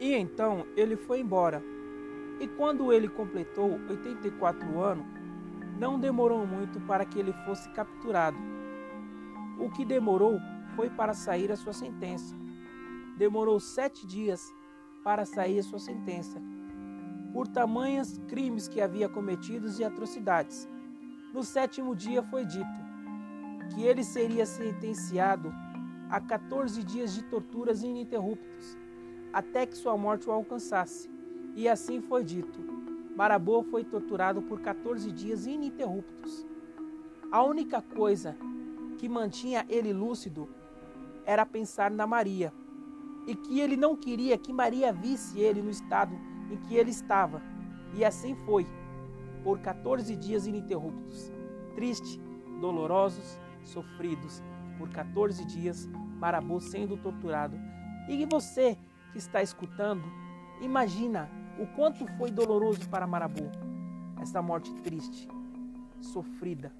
então ele foi embora. E quando ele completou 84 anos, não demorou muito para que ele fosse capturado. O que demorou foi para sair a sua sentença. Demorou sete dias para sair a sua sentença, por tamanhos crimes que havia cometidos e atrocidades. No sétimo dia foi dito que ele seria sentenciado a 14 dias de torturas ininterruptos, até que sua morte o alcançasse. E assim foi dito. Marabô foi torturado por 14 dias ininterruptos. A única coisa que mantinha ele lúcido era pensar na Maria, e que ele não queria que Maria visse ele no estado em que ele estava. E assim foi, por 14 dias ininterruptos, tristes, dolorosos, sofridos, por 14 dias, Marabô sendo torturado. E você que está escutando, imagina o quanto foi doloroso para Marabô essa morte triste, sofrida.